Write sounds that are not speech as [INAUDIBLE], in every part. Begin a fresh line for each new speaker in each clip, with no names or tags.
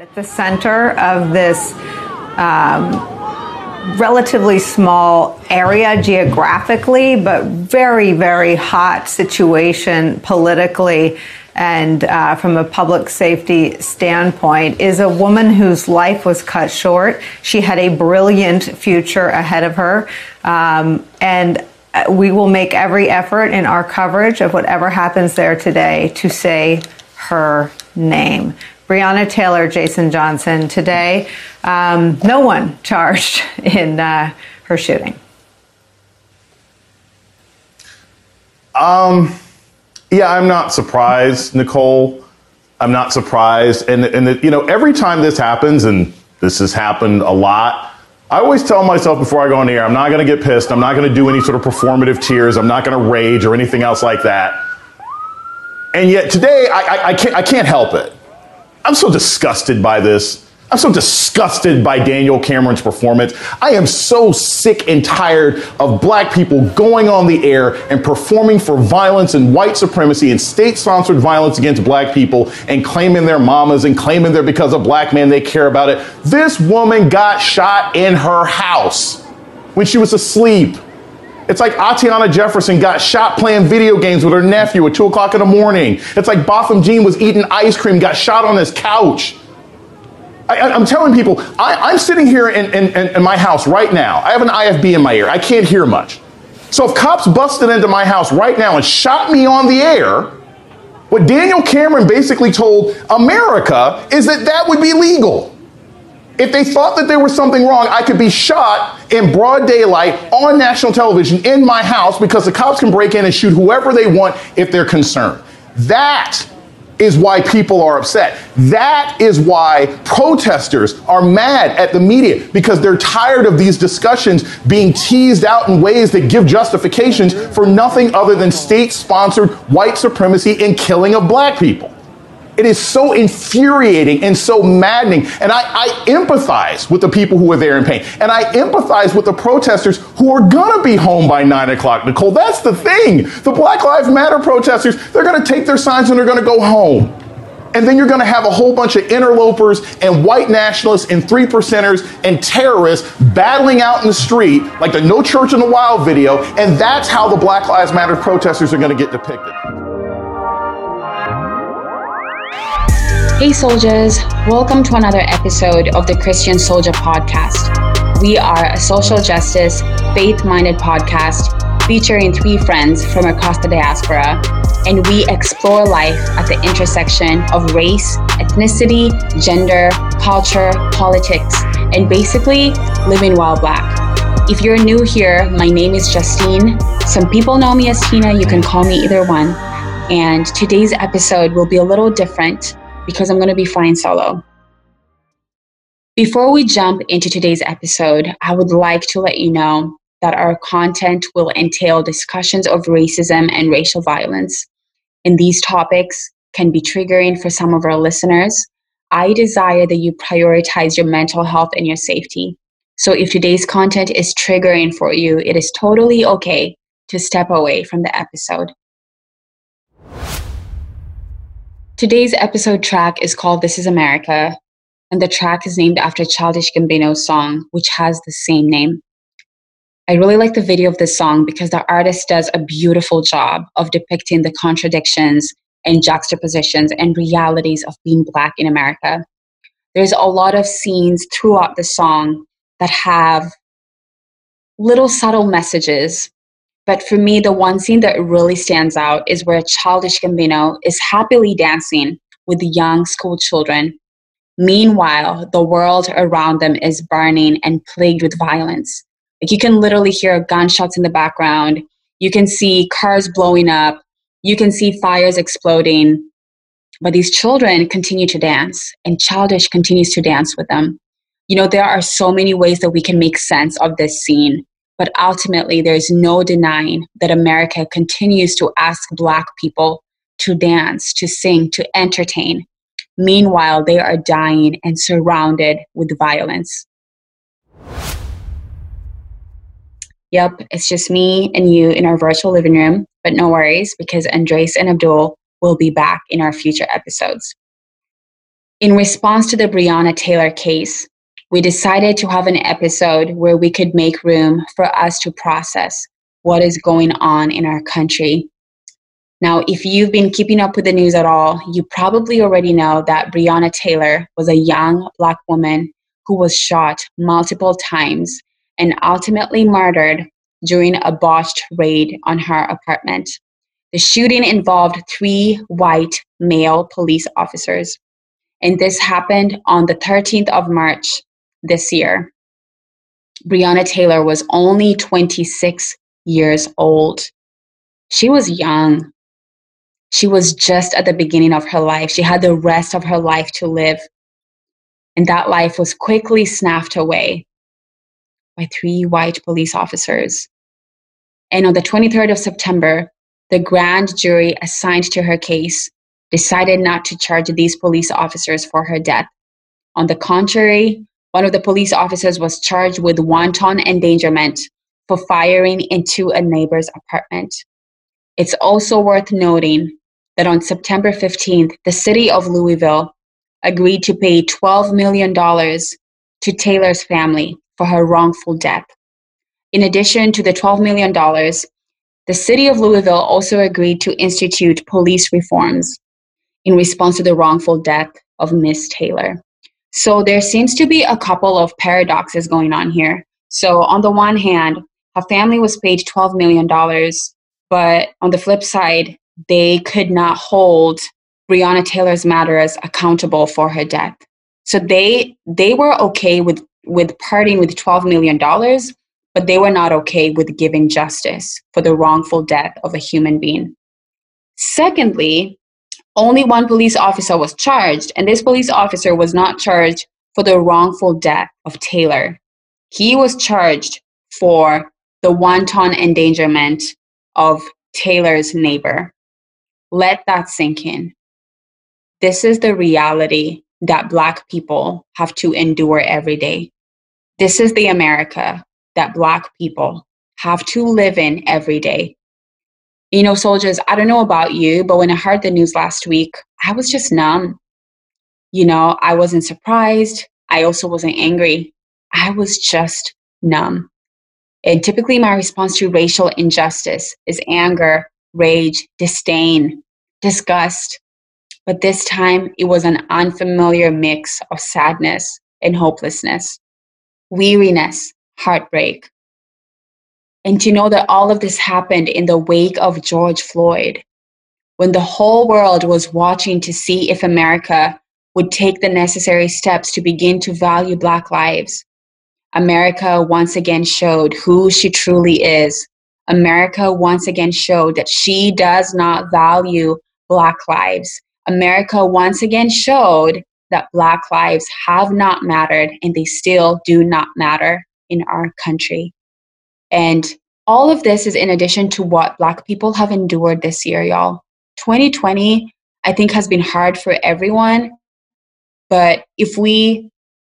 At the center of this um, relatively small area geographically, but very, very hot situation politically and uh, from a public safety standpoint, is a woman whose life was cut short. She had a brilliant future ahead of her. Um, and we will make every effort in our coverage of whatever happens there today to say her name. Breonna Taylor, Jason Johnson. Today, um, no one charged [LAUGHS] in uh, her shooting.
Um, yeah, I'm not surprised, Nicole. I'm not surprised, and and the, you know every time this happens, and this has happened a lot. I always tell myself before I go on the air, I'm not going to get pissed. I'm not going to do any sort of performative tears. I'm not going to rage or anything else like that. And yet today, I, I, I can't, I can't help it. I'm so disgusted by this. I'm so disgusted by Daniel Cameron's performance. I am so sick and tired of black people going on the air and performing for violence and white supremacy and state sponsored violence against black people and claiming their mamas and claiming they're because of black men they care about it. This woman got shot in her house when she was asleep. It's like Atatiana Jefferson got shot playing video games with her nephew at 2 o'clock in the morning. It's like Botham Jean was eating ice cream, got shot on his couch. I, am telling people, I, am sitting here in, in, in my house right now. I have an IFB in my ear. I can't hear much. So if cops busted into my house right now and shot me on the air, what Daniel Cameron basically told America is that that would be legal. If they thought that there was something wrong, I could be shot in broad daylight on national television in my house because the cops can break in and shoot whoever they want if they're concerned. That is why people are upset. That is why protesters are mad at the media because they're tired of these discussions being teased out in ways that give justifications for nothing other than state sponsored white supremacy and killing of black people. It is so infuriating and so maddening. And I, I, empathize with the people who are there in pain. And I empathize with the protesters who are going to be home by nine o'clock, Nicole. That's the thing. The Black Lives Matter protesters, they're going to take their signs and they're going to go home. And then you're going to have a whole bunch of interlopers and white nationalists and three percenters and terrorists battling out in the street like the No Church in the Wild video. And that's how the Black Lives Matter protesters are going to get depicted.
Hey, soldiers, welcome to another episode of the Christian Soldier Podcast. We are a social justice, faith minded podcast featuring three friends from across the diaspora, and we explore life at the intersection of race, ethnicity, gender, culture, politics, and basically living while black. If you're new here, my name is Justine. Some people know me as Tina, you can call me either one. And today's episode will be a little different because I'm going to be flying solo. Before we jump into today's episode, I would like to let you know that our content will entail discussions of racism and racial violence. And these topics can be triggering for some of our listeners. I desire that you prioritize your mental health and your safety. So if today's content is triggering for you, it is totally okay to step away from the episode. Today's episode track is called This Is America, and the track is named after Childish Gambino's song, which has the same name. I really like the video of this song because the artist does a beautiful job of depicting the contradictions and juxtapositions and realities of being Black in America. There's a lot of scenes throughout the song that have little subtle messages but for me, the one scene that really stands out is where Childish Gambino is happily dancing with young school children. Meanwhile, the world around them is burning and plagued with violence. Like you can literally hear gunshots in the background. You can see cars blowing up. You can see fires exploding. But these children continue to dance, and Childish continues to dance with them. You know, there are so many ways that we can make sense of this scene but ultimately, there's no denying that America continues to ask Black people to dance, to sing, to entertain. Meanwhile, they are dying and surrounded with violence. Yep, it's just me and you in our virtual living room, but no worries because Andres and Abdul will be back in our future episodes. In response to the Breonna Taylor case, we decided to have an episode where we could make room for us to process what is going on in our country. Now, if you've been keeping up with the news at all, you probably already know that Breonna Taylor was a young Black woman who was shot multiple times and ultimately murdered during a botched raid on her apartment. The shooting involved three white male police officers, and this happened on the 13th of March this year. Breonna Taylor was only 26 years old. She was young. She was just at the beginning of her life. She had the rest of her life to live. And that life was quickly snapped away by three white police officers. And on the 23rd of September, the grand jury assigned to her case decided not to charge these police officers for her death. On the contrary, one of the police officers was charged with wanton endangerment for firing into a neighbor's apartment. It's also worth noting that on September 15th, the city of Louisville agreed to pay $12 million to Taylor's family for her wrongful death. In addition to the $12 million, the city of Louisville also agreed to institute police reforms in response to the wrongful death of Miss Taylor. So there seems to be a couple of paradoxes going on here. So, on the one hand, her family was paid $12 million, but on the flip side, they could not hold Breonna Taylor's murderers accountable for her death. So they they were okay with with parting with $12 million, but they were not okay with giving justice for the wrongful death of a human being. Secondly, only one police officer was charged, and this police officer was not charged for the wrongful death of Taylor. He was charged for the wanton endangerment of Taylor's neighbor. Let that sink in. This is the reality that Black people have to endure every day. This is the America that Black people have to live in every day you know, soldiers, I don't know about you, but when I heard the news last week, I was just numb. You know, I wasn't surprised. I also wasn't angry. I was just numb. And typically, my response to racial injustice is anger, rage, disdain, disgust. But this time, it was an unfamiliar mix of sadness and hopelessness, weariness, heartbreak, and to know that all of this happened in the wake of George Floyd, when the whole world was watching to see if America would take the necessary steps to begin to value Black lives. America once again showed who she truly is. America once again showed that she does not value Black lives. America once again showed that Black lives have not mattered and they still do not matter in our country. And all of this is in addition to what Black people have endured this year, y'all. 2020, I think, has been hard for everyone. But if we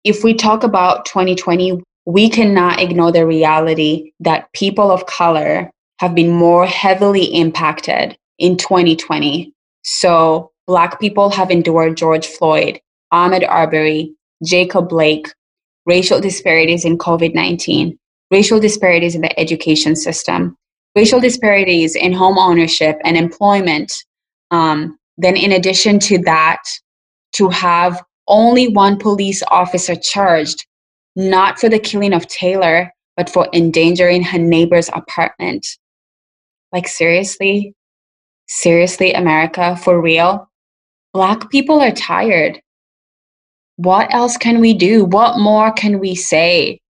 if we talk about 2020, we cannot ignore the reality that people of color have been more heavily impacted in 2020. So, Black people have endured George Floyd, Ahmaud Arbery, Jacob Blake, racial disparities in COVID 19, racial disparities in the education system, racial disparities in home ownership and employment. Um, then, in addition to that, to have only one police officer charged, not for the killing of Taylor, but for endangering her neighbor's apartment. Like, seriously? Seriously, America, for real? Black people are tired. What else can we do? What more can we say?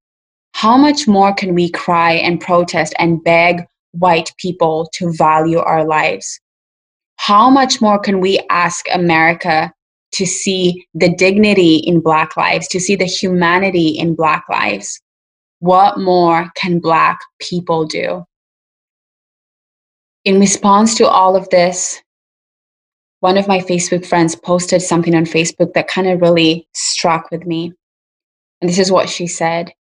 How much more can we cry and protest and beg white people to value our lives? How much more can we ask America to see the dignity in Black lives, to see the humanity in Black lives? What more can Black people do? In response to all of this, one of my Facebook friends posted something on Facebook that kind of really struck with me. And this is what she said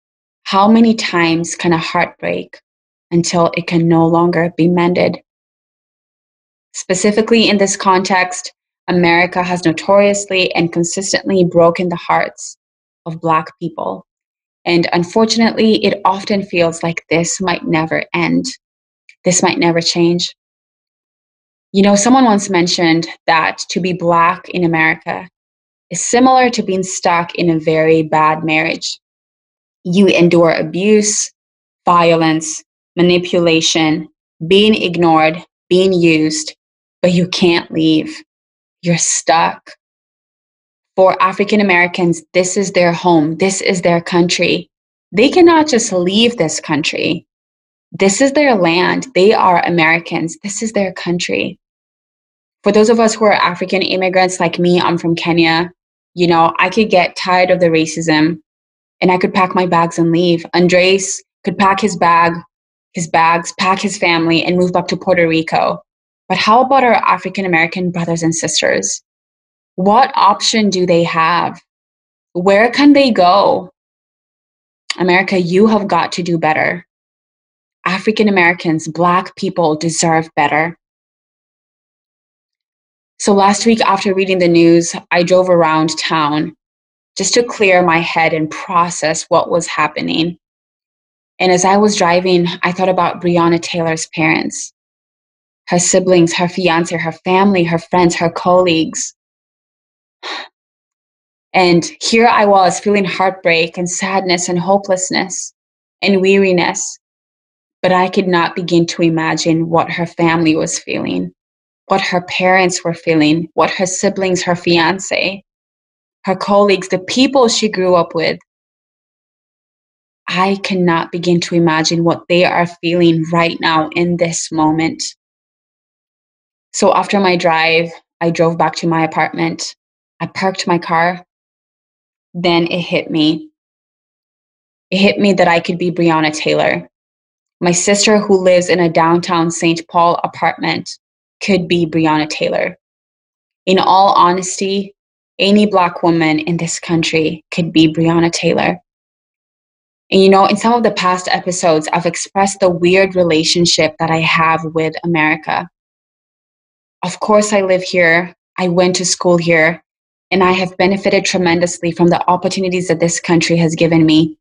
how many times can a heart break until it can no longer be mended? Specifically in this context, America has notoriously and consistently broken the hearts of Black people. And unfortunately, it often feels like this might never end. This might never change. You know, someone once mentioned that to be Black in America is similar to being stuck in a very bad marriage. You endure abuse, violence, manipulation, being ignored, being used, but you can't leave. You're stuck. For African Americans, this is their home, this is their country. They cannot just leave this country. This is their land. They are Americans. This is their country. For those of us who are African immigrants like me, I'm from Kenya. You know, I could get tired of the racism and I could pack my bags and leave. Andres could pack his bag, his bags, pack his family, and move back to Puerto Rico. But how about our African American brothers and sisters? What option do they have? Where can they go? America, you have got to do better. African Americans, Black people deserve better. So last week, after reading the news, I drove around town just to clear my head and process what was happening. And as I was driving, I thought about Breonna Taylor's parents, her siblings, her fiance, her family, her friends, her colleagues. [SIGHS] And here I was feeling heartbreak and sadness and hopelessness and weariness. But I could not begin to imagine what her family was feeling, what her parents were feeling, what her siblings, her fiance, her colleagues, the people she grew up with. I cannot begin to imagine what they are feeling right now in this moment. So after my drive, I drove back to my apartment. I parked my car. Then it hit me. It hit me that I could be Breonna Taylor. My sister, who lives in a downtown St. Paul apartment, could be Breonna Taylor. In all honesty, any Black woman in this country could be Breonna Taylor. And you know, in some of the past episodes, I've expressed the weird relationship that I have with America. Of course, I live here, I went to school here, and I have benefited tremendously from the opportunities that this country has given me.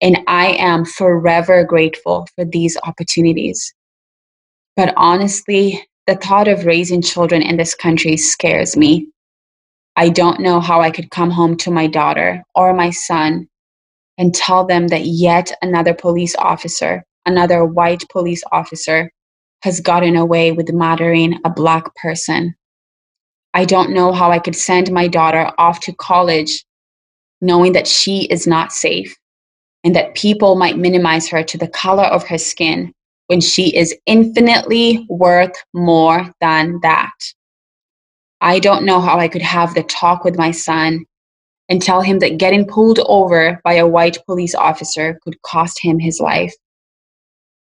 And I am forever grateful for these opportunities. But honestly, the thought of raising children in this country scares me. I don't know how I could come home to my daughter or my son and tell them that yet another police officer, another white police officer, has gotten away with murdering a black person. I don't know how I could send my daughter off to college knowing that she is not safe and that people might minimize her to the color of her skin when she is infinitely worth more than that. I don't know how I could have the talk with my son and tell him that getting pulled over by a white police officer could cost him his life.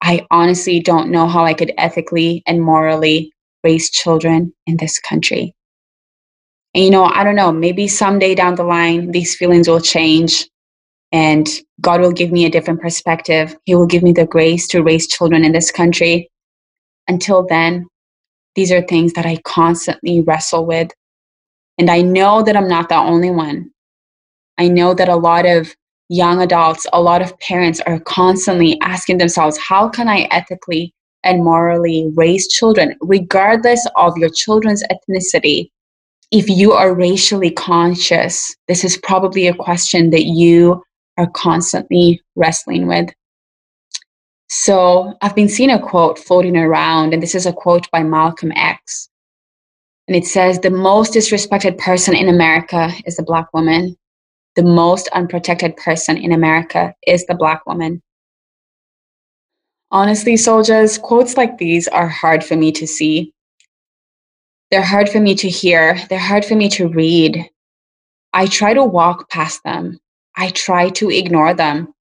I honestly don't know how I could ethically and morally raise children in this country. And you know, I don't know, maybe someday down the line, these feelings will change and God will give me a different perspective. He will give me the grace to raise children in this country. Until then, these are things that I constantly wrestle with. And I know that I'm not the only one. I know that a lot of young adults, a lot of parents are constantly asking themselves, how can I ethically and morally raise children, regardless of your children's ethnicity? If you are racially conscious, this is probably a question that you are constantly wrestling with. So I've been seeing a quote floating around, and this is a quote by Malcolm X. And it says, The most disrespected person in America is the Black woman. The most unprotected person in America is the Black woman. Honestly, soldiers, quotes like these are hard for me to see. They're hard for me to hear. They're hard for me to read. I try to walk past them. I try to ignore them.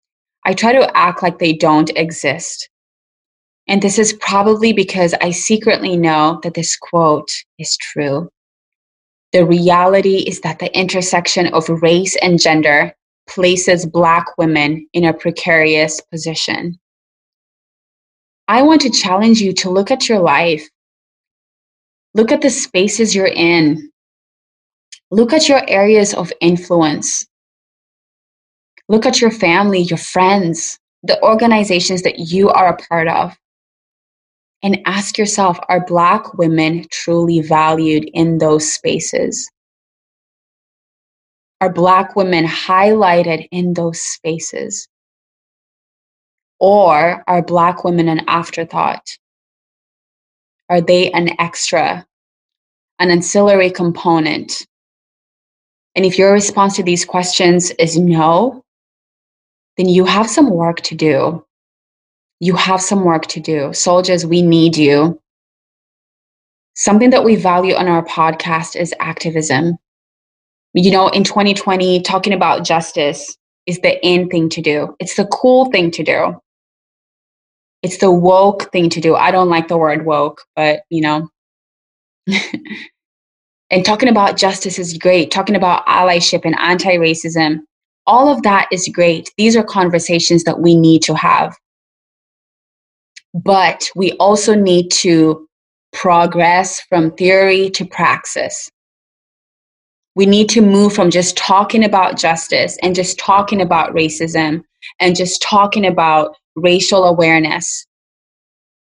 I try to act like they don't exist. And this is probably because I secretly know that this quote is true. The reality is that the intersection of race and gender places Black women in a precarious position. I want to challenge you to look at your life. Look at the spaces you're in. Look at your areas of influence. Look at your family, your friends, the organizations that you are a part of. And ask yourself are Black women truly valued in those spaces? Are Black women highlighted in those spaces? Or are Black women an afterthought? Are they an extra, an ancillary component? And if your response to these questions is no, then you have some work to do. You have some work to do. Soldiers, we need you. Something that we value on our podcast is activism. You know, in 2020, talking about justice is the in thing to do, it's the cool thing to do. It's the woke thing to do. I don't like the word woke, but you know. [LAUGHS] and talking about justice is great. Talking about allyship and anti racism, all of that is great. These are conversations that we need to have. But we also need to progress from theory to praxis. We need to move from just talking about justice and just talking about racism and just talking about racial awareness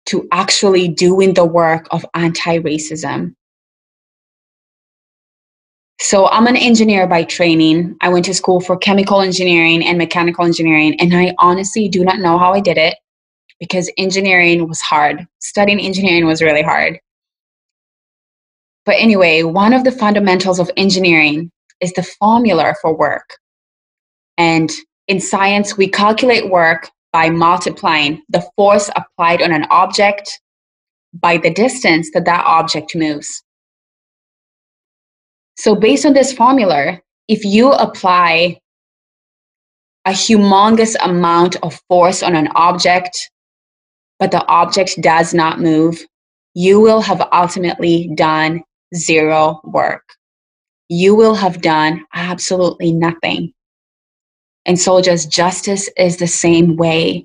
to actually doing the work of anti racism. So, I'm an engineer by training. I went to school for chemical engineering and mechanical engineering, and I honestly do not know how I did it because engineering was hard. Studying engineering was really hard. But anyway, one of the fundamentals of engineering is the formula for work. And in science, we calculate work by multiplying the force applied on an object by the distance that that object moves. So, based on this formula, if you apply a humongous amount of force on an object, but the object does not move, you will have ultimately done zero work. You will have done absolutely nothing. And so, just justice is the same way.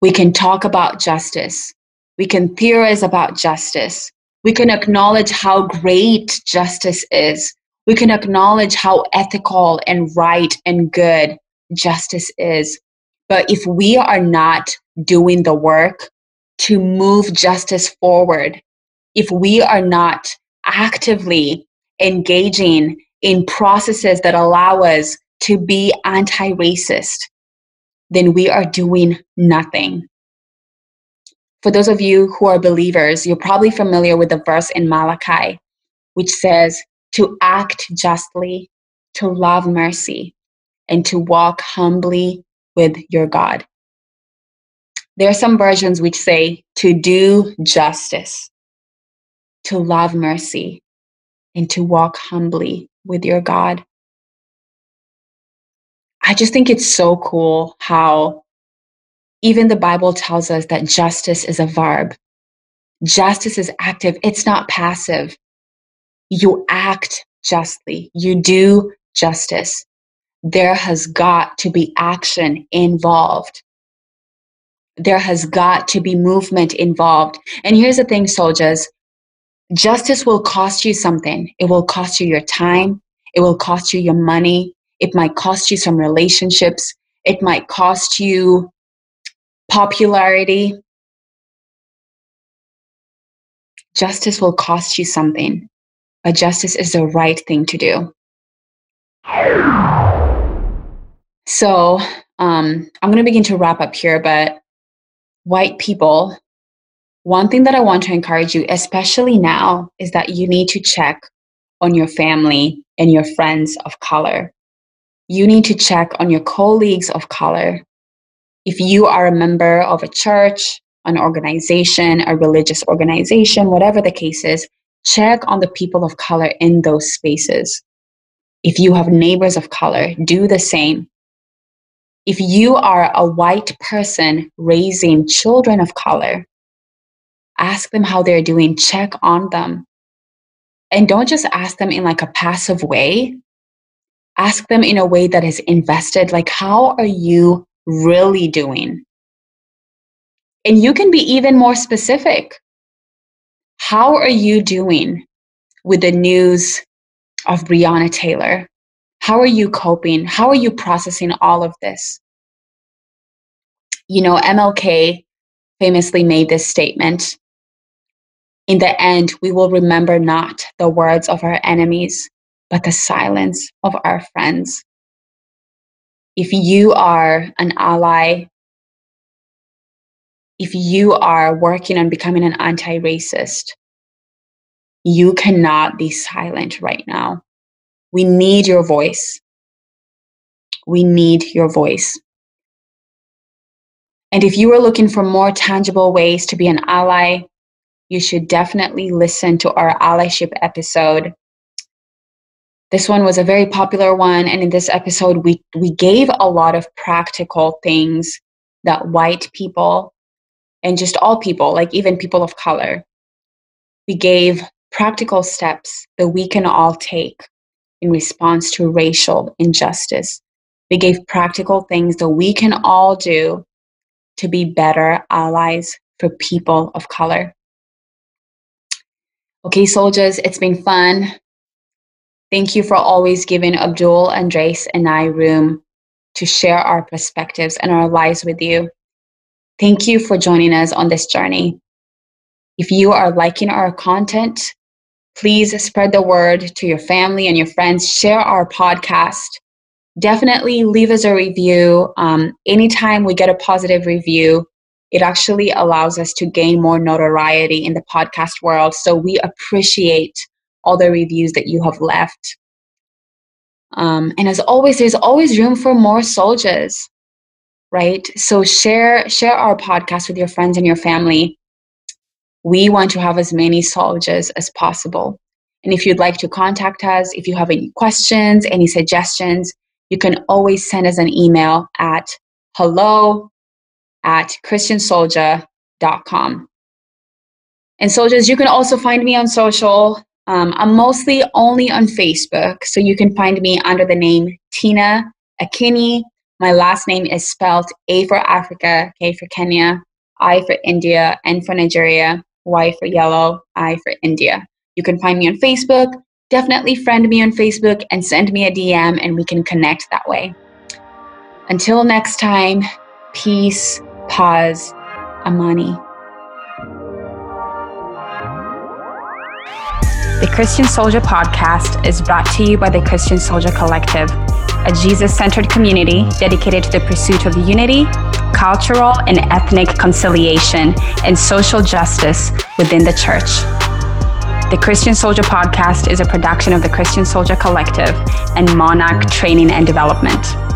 We can talk about justice. We can theorize about justice. We can acknowledge how great justice is. We can acknowledge how ethical and right and good justice is. But if we are not doing the work to move justice forward, if we are not actively engaging in processes that allow us to be anti racist, then we are doing nothing. For those of you who are believers, you're probably familiar with the verse in Malachi, which says, to act justly, to love mercy, and to walk humbly with your God. There are some versions which say, to do justice, to love mercy, and to walk humbly with your God. I just think it's so cool how even the Bible tells us that justice is a verb. Justice is active, it's not passive. You act justly, you do justice. There has got to be action involved. There has got to be movement involved. And here's the thing, soldiers justice will cost you something. It will cost you your time, it will cost you your money, it might cost you some relationships. It might cost you popularity. Justice will cost you something, but justice is the right thing to do. So um, I'm going to begin to wrap up here, but white people, one thing that I want to encourage you, especially now, is that you need to check on your family and your friends of color you need to check on your colleagues of color. If you are a member of a church, an organization, a religious organization, whatever the case is, check on the people of color in those spaces. If you have neighbors of color, do the same. If you are a white person raising children of color, ask them how they're doing, check on them. And don't just ask them in like a passive way, ask them in a way that is invested like how are you really doing and you can be even more specific how are you doing with the news of Breonna Taylor. How are you coping? How are you processing all of this? You know, MLK famously made this statement In the end, we will remember not the words of our enemies, but the silence of our friends. If you are an ally, if you are working on becoming an anti racist, you cannot be silent right now. We need your voice. We need your voice. And if you are looking for more tangible ways to be an ally, you should definitely listen to our allyship episode. This one was a very popular one. And in this episode, we, we gave a lot of practical things that white people and just all people, like even people of color, we gave practical steps that we can all take in response to racial injustice. We gave practical things that we can all do to be better allies for people of color. Okay, soldiers, it's been fun. Thank you for always giving Abdul, Andres, and I room to share our perspectives and our lives with you. Thank you for joining us on this journey. If you are liking our content, please spread the word to your family and your friends. Share our podcast definitely leave us a review. Um, anytime we get a positive review, it actually allows us to gain more notoriety in the podcast world. So we appreciate all the reviews that you have left. Um, and as always, there's always room for more soldiers, right? So share share our podcast with your friends and your family. We want to have as many soldiers as possible. And if you'd like to contact us, if you have any questions, any suggestions, you can always send us an email at hello at christiansoldier.com. And soldiers, you can also find me on social. Um, I'm mostly only on Facebook, so you can find me under the name Tina Akinyi. My last name is spelled A for Africa, K for Kenya, I for India, N for Nigeria, Y for yellow, I for India. You can find me on Facebook definitely friend me on Facebook and send me a DM and we can connect that way. Until next time, peace, pause, Amani.
The Christian Soldier podcast is brought to you by the Christian Soldier Collective, a Jesus centered community dedicated to the pursuit of unity, cultural and ethnic conciliation, and social justice within the church. The Christian Soldier Podcast is a production of the Christian Soldier Collective and Monarch Training and Development.